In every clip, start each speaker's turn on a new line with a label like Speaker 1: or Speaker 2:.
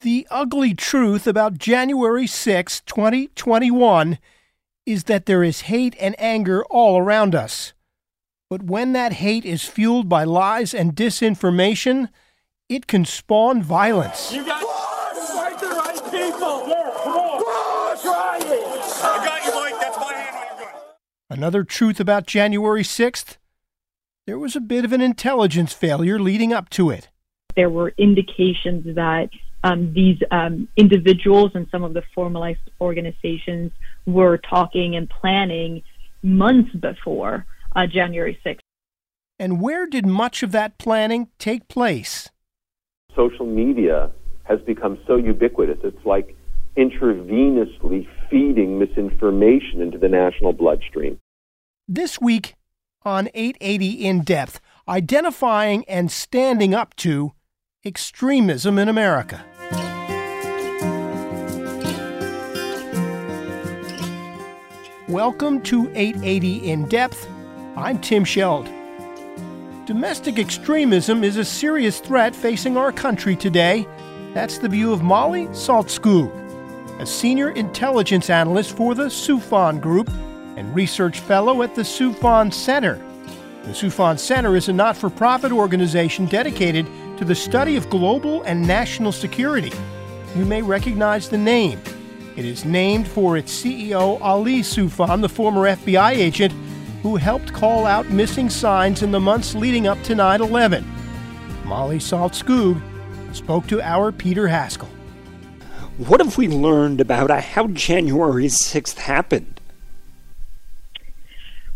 Speaker 1: The ugly truth about January 6, 2021 is that there is hate and anger all around us. But when that hate is fueled by lies and disinformation, it can spawn violence.
Speaker 2: You got fight the right people. Yeah, come on. Try it. I got you, Mike. That's my hand when you're good.
Speaker 1: Another truth about January 6th there was a bit of an intelligence failure leading up to it.
Speaker 3: There were indications that um, these um, individuals and some of the formalized organizations were talking and planning months before uh, January 6th.
Speaker 1: And where did much of that planning take place?
Speaker 4: Social media has become so ubiquitous. It's like intravenously feeding misinformation into the national bloodstream.
Speaker 1: This week on 880 In Depth, identifying and standing up to extremism in America. Welcome to 880 In Depth. I'm Tim Scheld. Domestic extremism is a serious threat facing our country today. That's the view of Molly Saltskog, a senior intelligence analyst for the Soufan Group and research fellow at the Soufan Center. The Soufan Center is a not for profit organization dedicated to the study of global and national security. You may recognize the name. It is named for its CEO, Ali Soufan, the former FBI agent who helped call out missing signs in the months leading up to 9 11. Molly Saltskog spoke to our Peter Haskell.
Speaker 5: What have we learned about how January 6th happened?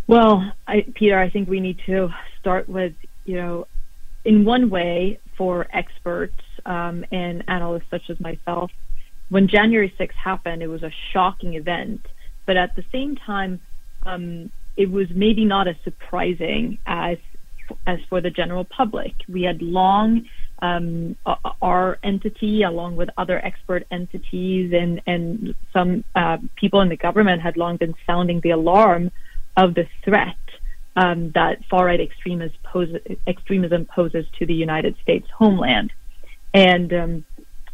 Speaker 3: Well, I, Peter, I think we need to start with, you know, in one way, for experts um, and analysts such as myself, when January 6th happened, it was a shocking event. But at the same time, um, it was maybe not as surprising as as for the general public. We had long um, our entity, along with other expert entities and and some uh, people in the government, had long been sounding the alarm of the threat um, that far right extremism, extremism poses to the United States homeland. And um,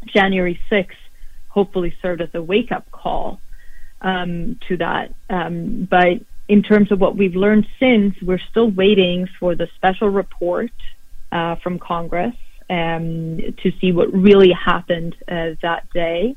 Speaker 3: January 6th hopefully served as a wake up call um, to that. Um, but in terms of what we've learned since, we're still waiting for the special report uh, from Congress um, to see what really happened uh, that day.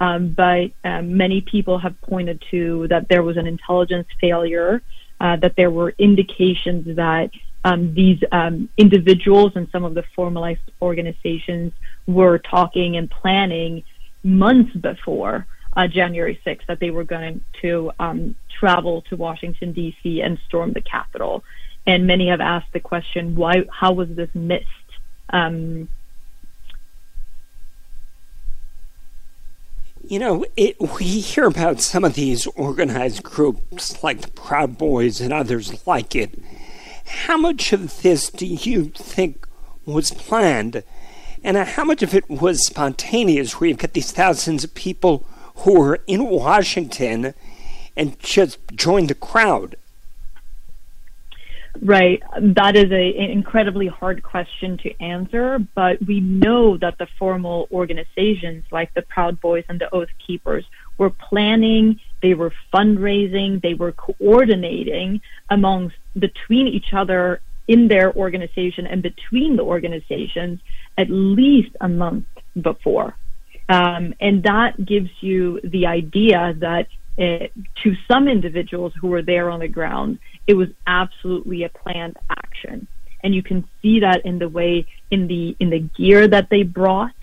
Speaker 3: Um, but um, many people have pointed to that there was an intelligence failure, uh, that there were indications that um, these um, individuals and some of the formalized organizations were talking and planning months before uh, January 6th that they were going to um, travel to Washington, D.C. and storm the Capitol. And many have asked the question, why, how was this missed? Um,
Speaker 5: you know, it, we hear about some of these organized groups like the Proud Boys and others like it. How much of this do you think was planned? And uh, how much of it was spontaneous, where you've got these thousands of people who were in Washington and just joined the crowd?
Speaker 3: Right. That is a, an incredibly hard question to answer, but we know that the formal organizations like the Proud Boys and the Oath Keepers were planning, they were fundraising, they were coordinating amongst between each other in their organization and between the organizations at least a month before. Um, and that gives you the idea that uh, to some individuals who were there on the ground, it was absolutely a planned action. And you can see that in the way, in the, in the gear that they brought,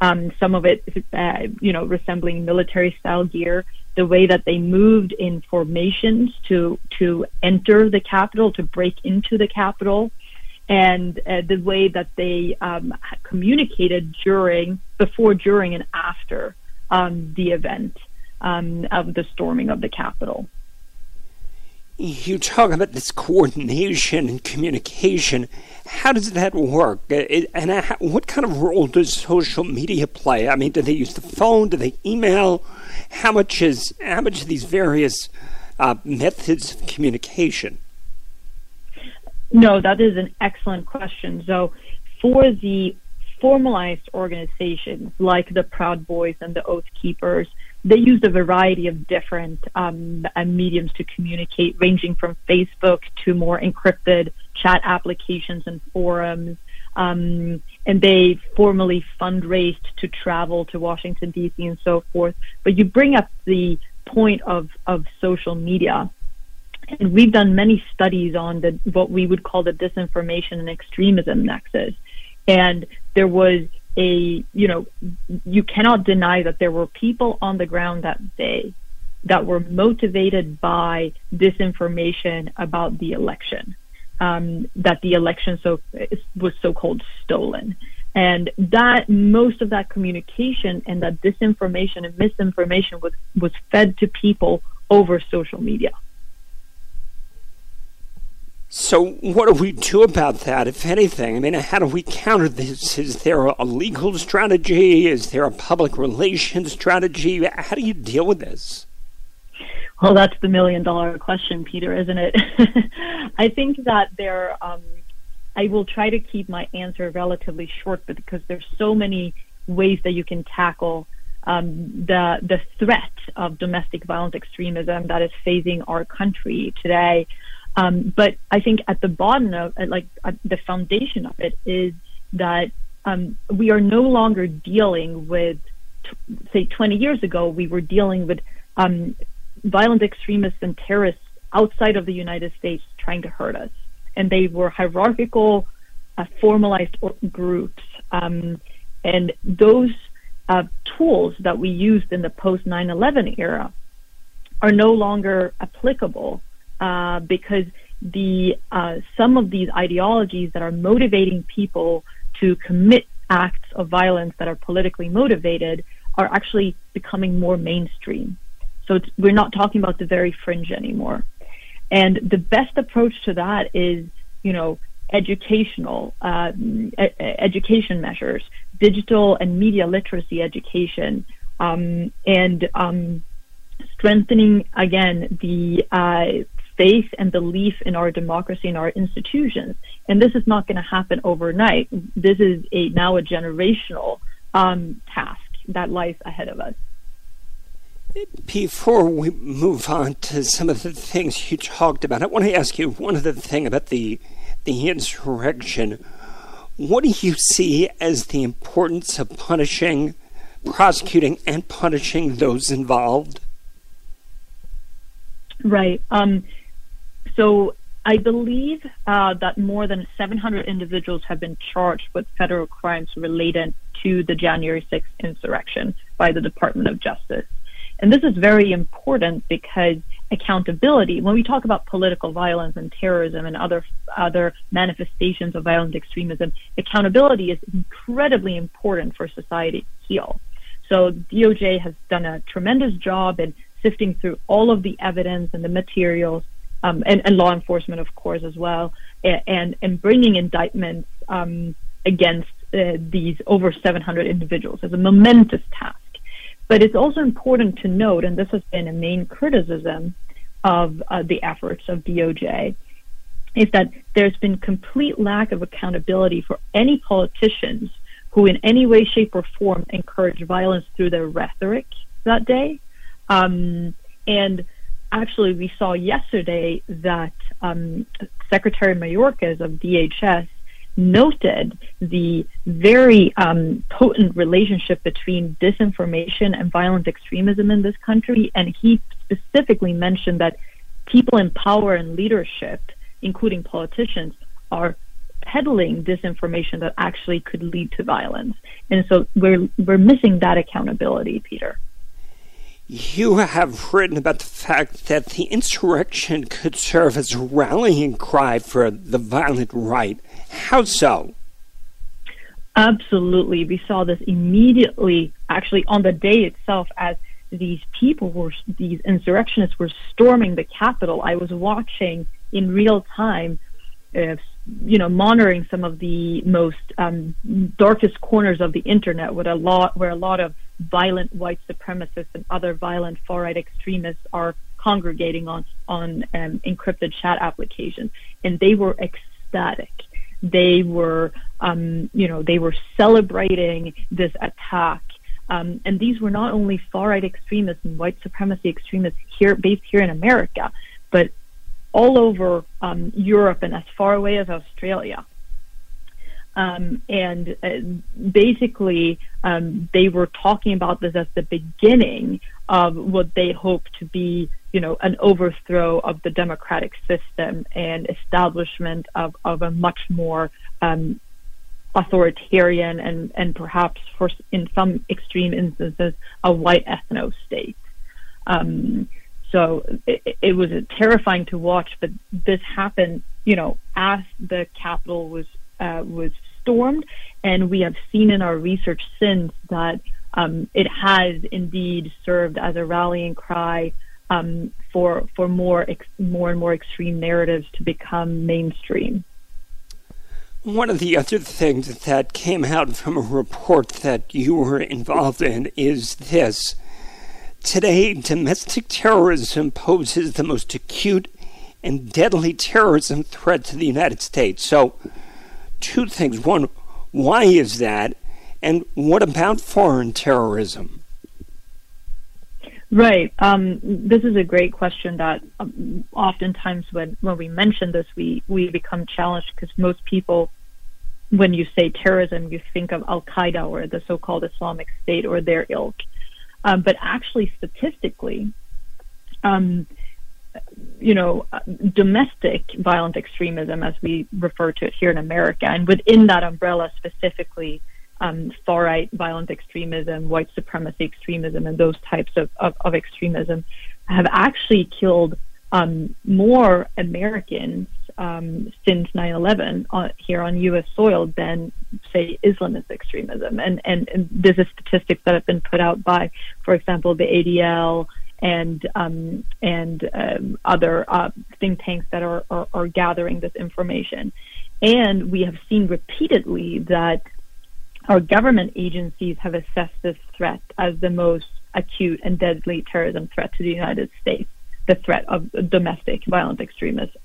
Speaker 3: um, some of it, uh, you know, resembling military style gear, the way that they moved in formations to, to enter the Capitol, to break into the Capitol, and uh, the way that they um, communicated during, before, during, and after um, the event um, of the storming of the Capitol.
Speaker 5: You talk about this coordination and communication. How does that work? Uh, and what kind of role does social media play? I mean, do they use the phone? Do they email? How much is how much of these various uh, methods of communication?
Speaker 3: No, that is an excellent question. So, for the formalized organizations like the Proud Boys and the Oath Keepers, they used a variety of different um, mediums to communicate, ranging from Facebook to more encrypted chat applications and forums. Um, and they formally fundraised to travel to Washington D.C. and so forth. But you bring up the point of of social media, and we've done many studies on the what we would call the disinformation and extremism nexus. And there was a, you know, you cannot deny that there were people on the ground that day that were motivated by disinformation about the election, um, that the election so was so-called stolen. And that most of that communication and that disinformation and misinformation was, was fed to people over social media.
Speaker 5: So, what do we do about that, if anything? I mean, how do we counter this? Is there a legal strategy? Is there a public relations strategy? How do you deal with this?
Speaker 3: Well, that's the million dollar question, Peter, isn't it? I think that there, um, I will try to keep my answer relatively short but because there's so many ways that you can tackle um, the the threat of domestic violent extremism that is facing our country today. Um, but I think at the bottom of like the foundation of it is that um, we are no longer dealing with, t- say, 20 years ago, we were dealing with um, violent extremists and terrorists outside of the United States trying to hurt us. And they were hierarchical, uh, formalized groups. Um, and those uh, tools that we used in the post 9 11 era are no longer applicable uh, because the uh, some of these ideologies that are motivating people to commit acts of violence that are politically motivated are actually becoming more mainstream. So we're not talking about the very fringe anymore. And the best approach to that is, you know, educational uh, education measures, digital and media literacy education, um, and um, strengthening again the uh, faith and belief in our democracy and our institutions. And this is not going to happen overnight. This is a now a generational um, task that lies ahead of us.
Speaker 5: Before we move on to some of the things you talked about, I want to ask you one other thing about the the insurrection. What do you see as the importance of punishing, prosecuting, and punishing those involved?
Speaker 3: Right. Um, so I believe uh, that more than 700 individuals have been charged with federal crimes related to the January 6th insurrection by the Department of Justice. And this is very important because accountability, when we talk about political violence and terrorism and other other manifestations of violent extremism, accountability is incredibly important for society to heal. So DOJ has done a tremendous job in sifting through all of the evidence and the materials um, and, and, law enforcement, of course, as well, and and bringing indictments um, against uh, these over 700 individuals is a momentous task. But it's also important to note, and this has been a main criticism of uh, the efforts of DOJ, is that there's been complete lack of accountability for any politicians who, in any way, shape, or form, encourage violence through their rhetoric that day. Um, and actually, we saw yesterday that um, Secretary Mayorkas of DHS noted the very um, potent relationship between disinformation and violent extremism in this country. And he specifically mentioned that people in power and leadership, including politicians, are peddling disinformation that actually could lead to violence. And so we're we're missing that accountability, Peter.
Speaker 5: You have written about the fact that the insurrection could serve as a rallying cry for the violent right. How so?
Speaker 3: Absolutely. We saw this immediately, actually, on the day itself, as these people were, these insurrectionists were storming the Capitol. I was watching in real time, uh, you know, monitoring some of the most um, darkest corners of the internet, where a lot, where a lot of violent white supremacists and other violent far right extremists are congregating on on um, encrypted chat applications, and they were ecstatic. They were, um, you know, they were celebrating this attack. Um, and these were not only far right extremists and white supremacy extremists here, based here in America, but all over um, Europe and as far away as Australia. Um, and uh, basically, um, they were talking about this as the beginning of what they hope to be, you know, an overthrow of the democratic system and establishment of, of a much more um, authoritarian and, and perhaps, for in some extreme instances, a white ethno state. Um, so it, it was terrifying to watch, but this happened, you know, as the Capitol was uh, was stormed, and we have seen in our research since that um, it has indeed served as a rallying cry um, for for more ex- more and more extreme narratives to become mainstream.
Speaker 5: One of the other things that came out from a report that you were involved in is this. Today, domestic terrorism poses the most acute and deadly terrorism threat to the United States. So, two things. One, why is that? And what about foreign terrorism?
Speaker 3: Right. Um, this is a great question that um, oftentimes when, when we mention this, we, we become challenged because most people, when you say terrorism, you think of Al Qaeda or the so called Islamic State or their ilk. Um, but actually, statistically, um, you know, domestic violent extremism, as we refer to it here in America, and within that umbrella specifically, um, far right violent extremism, white supremacy extremism, and those types of, of, of extremism have actually killed um, more Americans um, since 9/11 uh, here on U.S. soil than, say, Islamist extremism. And, and, and this is statistics that have been put out by, for example, the ADL and um, and um, other uh, think tanks that are, are, are gathering this information. And we have seen repeatedly that our government agencies have assessed this threat as the most acute and deadly terrorism threat to the United States, the threat of domestic violent extremists.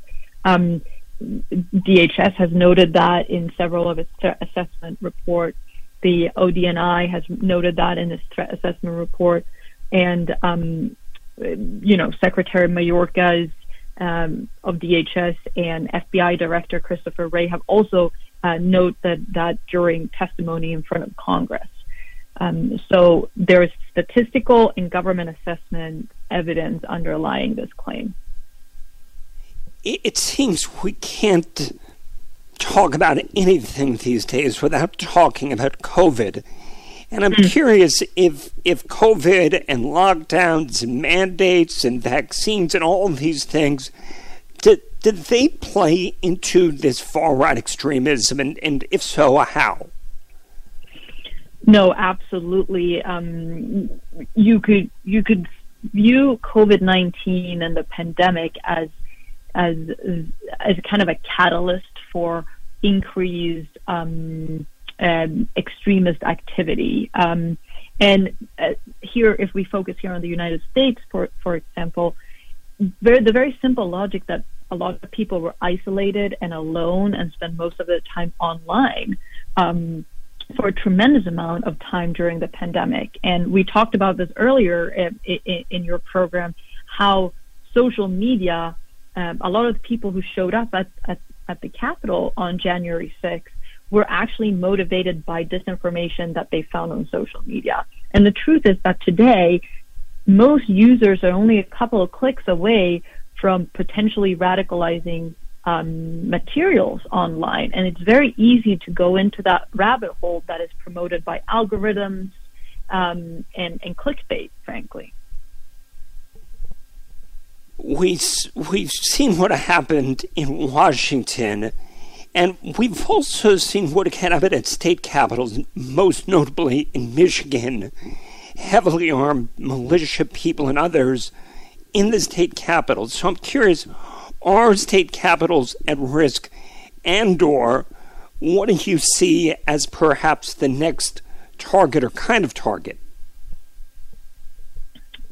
Speaker 3: Um, DHS has noted that in several of its assessment reports. The ODNI has noted that in its threat assessment report. And um, you know, Secretary Mayorkas um, of DHS and FBI Director Christopher Wray have also uh, noted that, that during testimony in front of Congress. Um, so there is statistical and government assessment evidence underlying this claim.
Speaker 5: It seems we can't talk about anything these days without talking about COVID. And I'm mm. curious if if COVID and lockdowns and mandates and vaccines and all of these things did did they play into this far right extremism and, and if so how?
Speaker 3: No, absolutely. Um, you could you could view COVID nineteen and the pandemic as as as kind of a catalyst for increased um, um, extremist activity. Um, and uh, here, if we focus here on the United States, for for example, very, the very simple logic that a lot of people were isolated and alone and spent most of their time online um, for a tremendous amount of time during the pandemic. And we talked about this earlier in, in, in your program, how social media, um, a lot of the people who showed up at, at, at the Capitol on January 6th were actually motivated by disinformation that they found on social media. And the truth is that today, most users are only a couple of clicks away from potentially radicalizing um, materials online. And it's very easy to go into that rabbit hole that is promoted by algorithms um, and, and clickbait, frankly.
Speaker 5: We've, we've seen what happened in Washington, and we've also seen what happened at state capitals, most notably in Michigan. Heavily armed militia people and others in the state capitals. So I'm curious are state capitals at risk? And or what do you see as perhaps the next target or kind of target?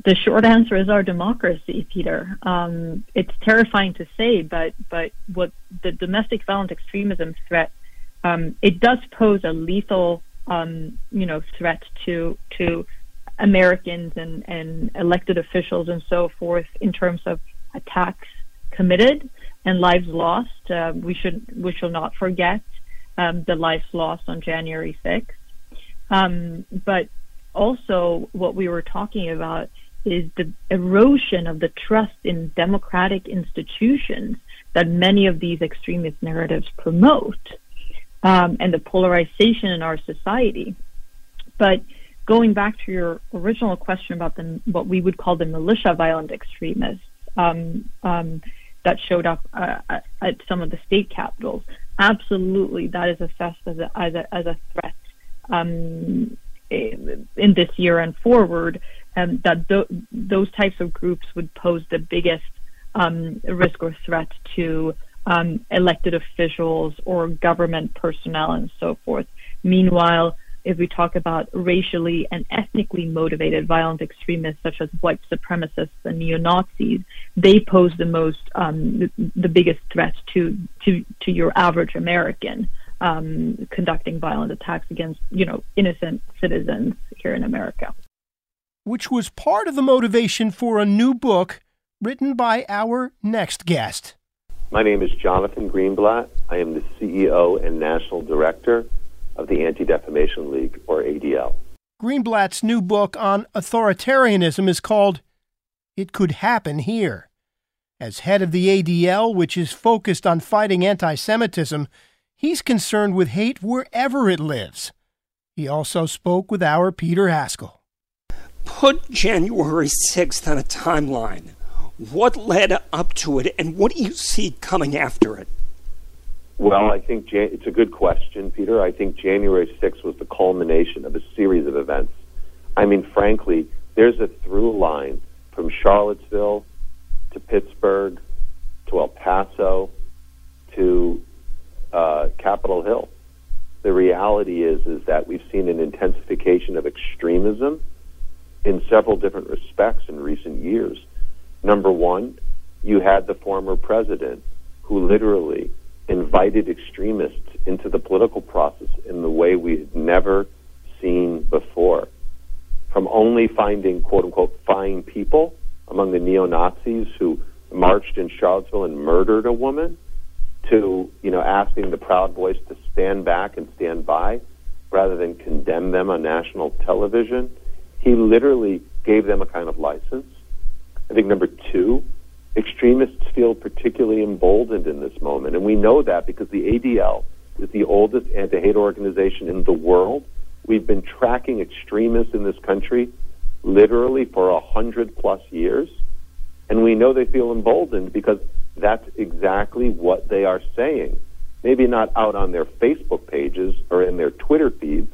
Speaker 3: The short answer is our democracy, Peter. Um, it's terrifying to say, but but what the domestic violent extremism threat um, it does pose a lethal um, you know threat to to Americans and, and elected officials and so forth in terms of attacks committed and lives lost. Uh, we should we shall not forget um, the lives lost on January 6th. Um, but also, what we were talking about is the erosion of the trust in democratic institutions that many of these extremist narratives promote, um, and the polarization in our society. But going back to your original question about the what we would call the militia violent extremists, um, um, that showed up uh, at some of the state capitals. Absolutely, that is assessed as a, as a, as a threat um, in this year and forward. Um, that th- those types of groups would pose the biggest um, risk or threat to um, elected officials or government personnel and so forth. Meanwhile, if we talk about racially and ethnically motivated violent extremists such as white supremacists and neo-Nazis, they pose the most, um, the, biggest threat to, to, to your average American um, conducting violent attacks against, you know, innocent citizens here in America.
Speaker 1: Which was part of the motivation for a new book written by our next guest.
Speaker 4: My name is Jonathan Greenblatt. I am the CEO and National Director of the Anti Defamation League, or ADL.
Speaker 1: Greenblatt's new book on authoritarianism is called It Could Happen Here. As head of the ADL, which is focused on fighting anti Semitism, he's concerned with hate wherever it lives. He also spoke with our Peter Haskell.
Speaker 5: Put January 6th on a timeline. What led up to it, and what do you see coming after it?
Speaker 4: Well, I think Jan- it's a good question, Peter. I think January 6th was the culmination of a series of events. I mean, frankly, there's a through line from Charlottesville to Pittsburgh to El Paso to uh, Capitol Hill. The reality is is that we've seen an intensification of extremism in several different respects in recent years. Number one, you had the former president who literally invited extremists into the political process in the way we've never seen before. From only finding quote unquote fine people among the neo Nazis who marched in Charlottesville and murdered a woman to, you know, asking the Proud Boys to stand back and stand by rather than condemn them on national television. He literally gave them a kind of license. I think number two, extremists feel particularly emboldened in this moment. And we know that because the ADL is the oldest anti hate organization in the world. We've been tracking extremists in this country literally for a hundred plus years. And we know they feel emboldened because that's exactly what they are saying. Maybe not out on their Facebook pages or in their Twitter feeds,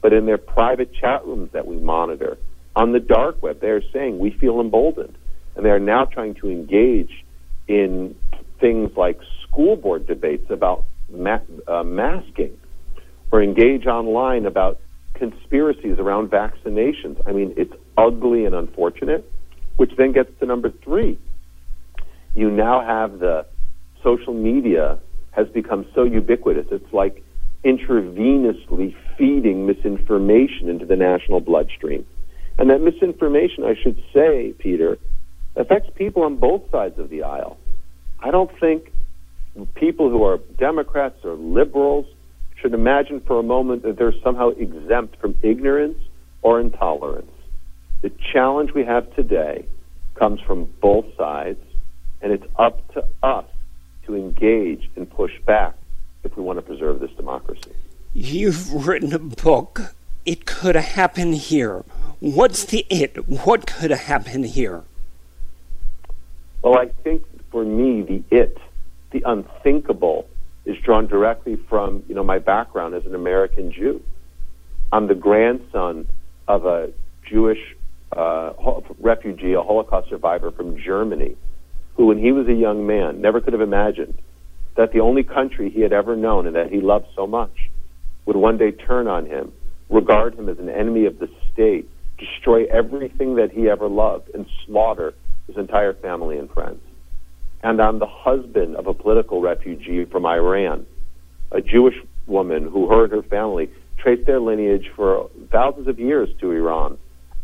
Speaker 4: but in their private chat rooms that we monitor. On the dark web, they're saying we feel emboldened and they are now trying to engage in things like school board debates about ma- uh, masking or engage online about conspiracies around vaccinations. I mean, it's ugly and unfortunate, which then gets to number three. You now have the social media has become so ubiquitous. It's like intravenously feeding misinformation into the national bloodstream. And that misinformation, I should say, Peter, affects people on both sides of the aisle. I don't think people who are Democrats or liberals should imagine for a moment that they're somehow exempt from ignorance or intolerance. The challenge we have today comes from both sides, and it's up to us to engage and push back if we want to preserve this democracy.
Speaker 5: You've written a book. It could have happened here. What's the it? What could have happened here?
Speaker 4: Well, I think for me, the it, the unthinkable, is drawn directly from you know my background as an American Jew. I'm the grandson of a Jewish uh, refugee, a Holocaust survivor from Germany, who, when he was a young man, never could have imagined that the only country he had ever known and that he loved so much would one day turn on him, regard him as an enemy of the state, destroy everything that he ever loved, and slaughter his entire family and friends. And I'm the husband of a political refugee from Iran, a Jewish woman who her and her family traced their lineage for thousands of years to Iran.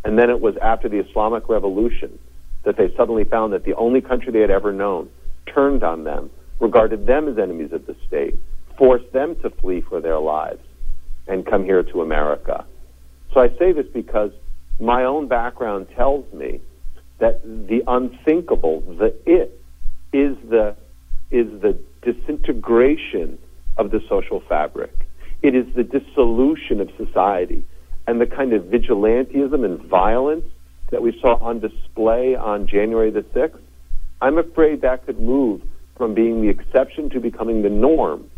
Speaker 4: And then it was after the Islamic Revolution that they suddenly found that the only country they had ever known turned on them, regarded them as enemies of the state, forced them to flee for their lives, and come here to America. So I say this because my own background tells me that the unthinkable, the it, is the is the disintegration of the social fabric. It is the dissolution of society and the kind of vigilantism and violence that we saw on display on January the 6th. I'm afraid that could move from being the exception to becoming the norm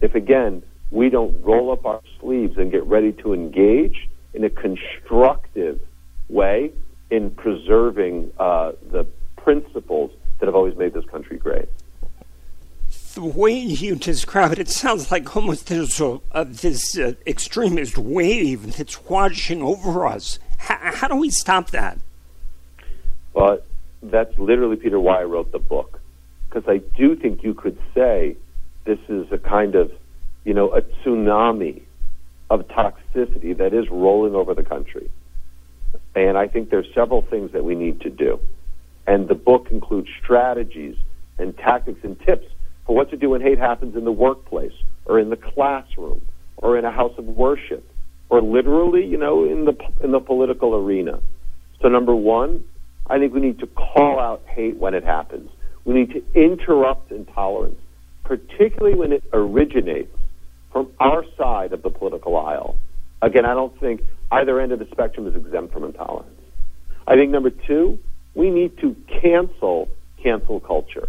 Speaker 4: if, again, we don't roll up our sleeves and get ready to engage in a constructive way in preserving uh, the principles that have always made this country great.
Speaker 5: The way you describe it, it sounds like almost there's a, uh, this uh, extremist wave that's washing over us. H- how do we stop that?
Speaker 4: Well, that's literally, Peter, why I wrote the book. Because I do think you could say this is a kind of, you know, a tsunami of toxicity that is rolling over the country. And I think there's several things that we need to do. And the book includes strategies and tactics and tips for what to do when hate happens in the workplace or in the classroom or in a house of worship or literally, you know, in the in the political arena. So number 1, I think we need to call out hate when it happens. We need to interrupt intolerance, particularly when it originates from our side of the political aisle. Again, I don't think either end of the spectrum is exempt from intolerance. I think number two, we need to cancel cancel culture.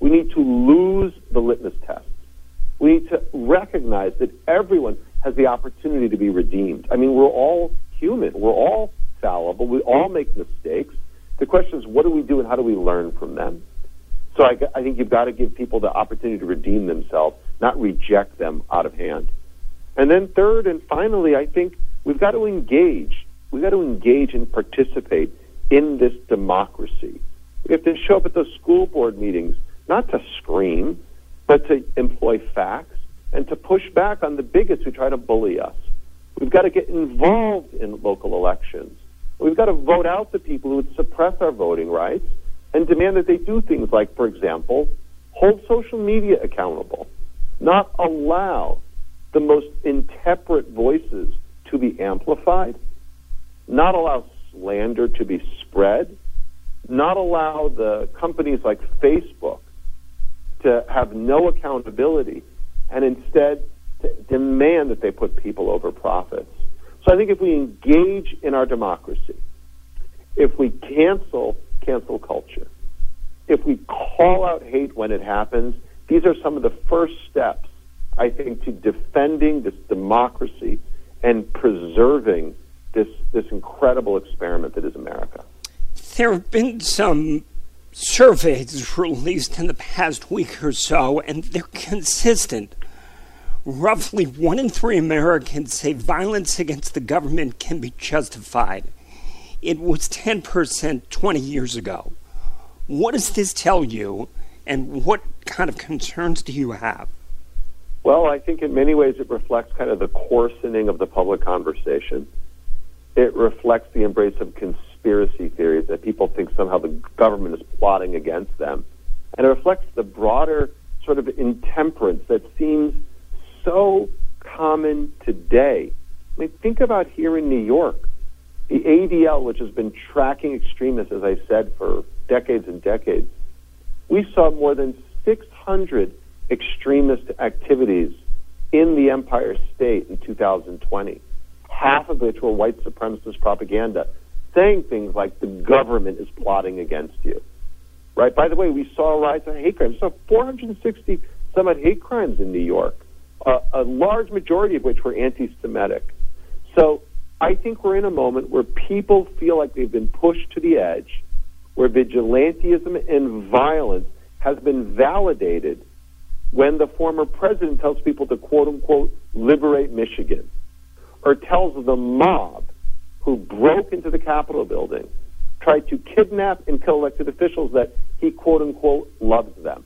Speaker 4: We need to lose the litmus test. We need to recognize that everyone has the opportunity to be redeemed. I mean, we're all human. We're all fallible. We all make mistakes. The question is, what do we do and how do we learn from them? So I, I think you've got to give people the opportunity to redeem themselves, not reject them out of hand. And then third and finally, I think we've got to engage. We've got to engage and participate in this democracy. We have to show up at those school board meetings, not to scream, but to employ facts and to push back on the bigots who try to bully us. We've got to get involved in local elections. We've got to vote out the people who would suppress our voting rights and demand that they do things like, for example, hold social media accountable, not allow the most intemperate voices to be amplified, not allow slander to be spread, not allow the companies like Facebook to have no accountability, and instead demand that they put people over profits. So I think if we engage in our democracy, if we cancel cancel culture, if we call out hate when it happens, these are some of the first steps, I think, to defending this democracy and preserving this this incredible experiment that is America.
Speaker 5: There have been some surveys released in the past week or so, and they're consistent. Roughly one in three Americans say violence against the government can be justified. It was 10% 20 years ago. What does this tell you, and what kind of concerns do you have?
Speaker 4: Well, I think in many ways it reflects kind of the coarsening of the public conversation. It reflects the embrace of conspiracy theories that people think somehow the government is plotting against them. And it reflects the broader sort of intemperance that seems so common today. I mean, think about here in New York. The ADL, which has been tracking extremists, as I said, for decades and decades, we saw more than 600 extremist activities in the Empire State in 2020, half of which were white supremacist propaganda, saying things like the government is plotting against you. Right? By the way, we saw a rise in hate crimes. We saw 460 some hate crimes in New York, uh, a large majority of which were anti Semitic. So I think we're in a moment where people feel like they've been pushed to the edge, where vigilantism and violence has been validated when the former president tells people to quote unquote liberate Michigan, or tells the mob who broke into the Capitol building, tried to kidnap and kill elected officials that he quote unquote loves them.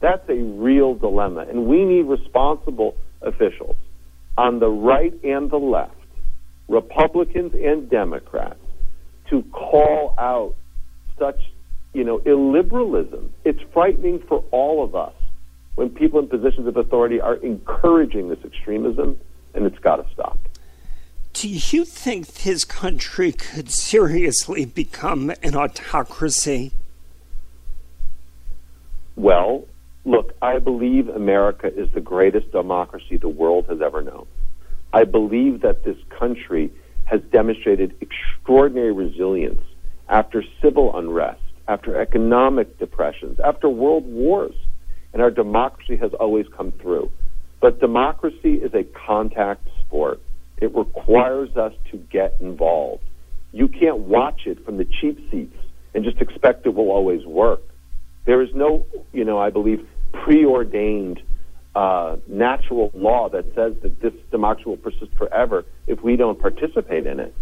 Speaker 4: That's a real dilemma, and we need responsible officials on the right and the left, Republicans and Democrats, to call out such, you know, illiberalism. It's frightening for all of us when people in positions of authority are encouraging this extremism, and it's got to stop.
Speaker 5: Do you think this country could seriously become an autocracy?
Speaker 4: Well, look, I believe America is the greatest democracy the world has ever known. I believe that this country has demonstrated extraordinary resilience after civil unrest, after economic depressions, after world wars and our democracy has always come through. But democracy is a contact sport. It requires us to get involved. You can't watch it from the cheap seats and just expect it will always work. There is no, you know, I believe, preordained uh, natural law that says that this democracy will persist forever if we don't participate in it.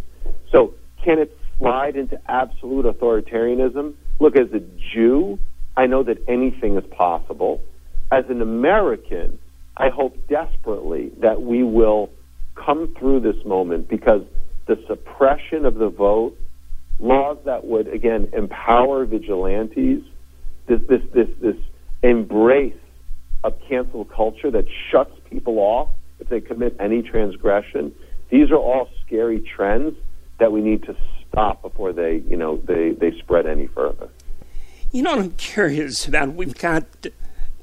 Speaker 4: So, can it slide into absolute authoritarianism? Look, as a Jew, I know that anything is possible. As an American, I hope desperately that we will come through this moment because the suppression of the vote, laws that would again empower vigilantes, this this this this embrace of cancel culture that shuts people off if they commit any transgression. These are all scary trends that we need to stop before they, you know, they, they spread any further.
Speaker 5: You know what I'm curious about? We've got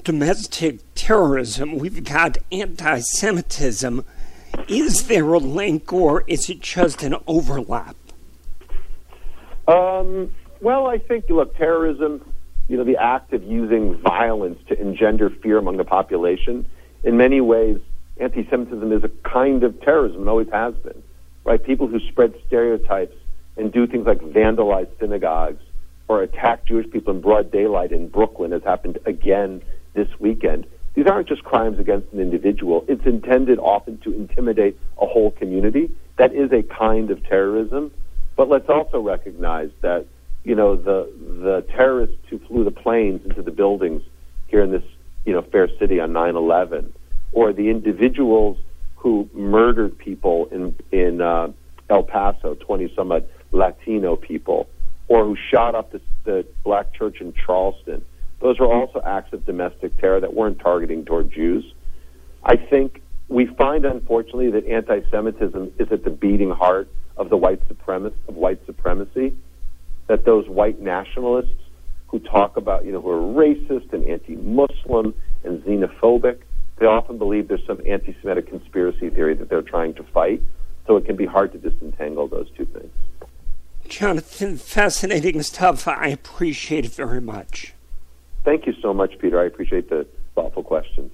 Speaker 5: domestic terrorism, we've got anti Semitism. Is there a link or is it just an overlap?
Speaker 4: Um, well, I think, look, terrorism, you know, the act of using violence to engender fear among the population, in many ways, anti Semitism is a kind of terrorism and always has been. Right? People who spread stereotypes and do things like vandalize synagogues or attack Jewish people in broad daylight in Brooklyn, has happened again this weekend. These aren't just crimes against an individual. It's intended often to intimidate a whole community. That is a kind of terrorism. But let's also recognize that, you know, the the terrorists who flew the planes into the buildings here in this, you know, fair city on 9/11, or the individuals who murdered people in in uh, El Paso, 20 some odd Latino people, or who shot up the, the black church in Charleston. Those are also acts of domestic terror that weren't targeting toward Jews. I think we find, unfortunately, that anti-Semitism is at the beating heart of the white supremacy of white supremacy. That those white nationalists who talk about, you know, who are racist and anti-Muslim and xenophobic, they often believe there's some anti-Semitic conspiracy theory that they're trying to fight. So it can be hard to disentangle those two things.
Speaker 5: Jonathan, fascinating stuff. I appreciate it very much.
Speaker 4: Thank you so much, Peter. I appreciate the thoughtful questions.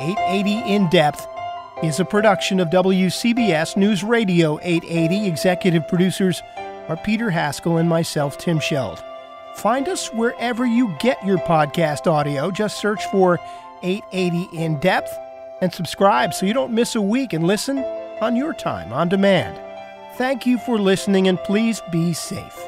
Speaker 1: Eight eighty in depth is a production of WCBS News Radio 880. Executive producers are Peter Haskell and myself, Tim Scheld. Find us wherever you get your podcast audio. Just search for 880 In Depth and subscribe so you don't miss a week and listen on your time on demand. Thank you for listening and please be safe.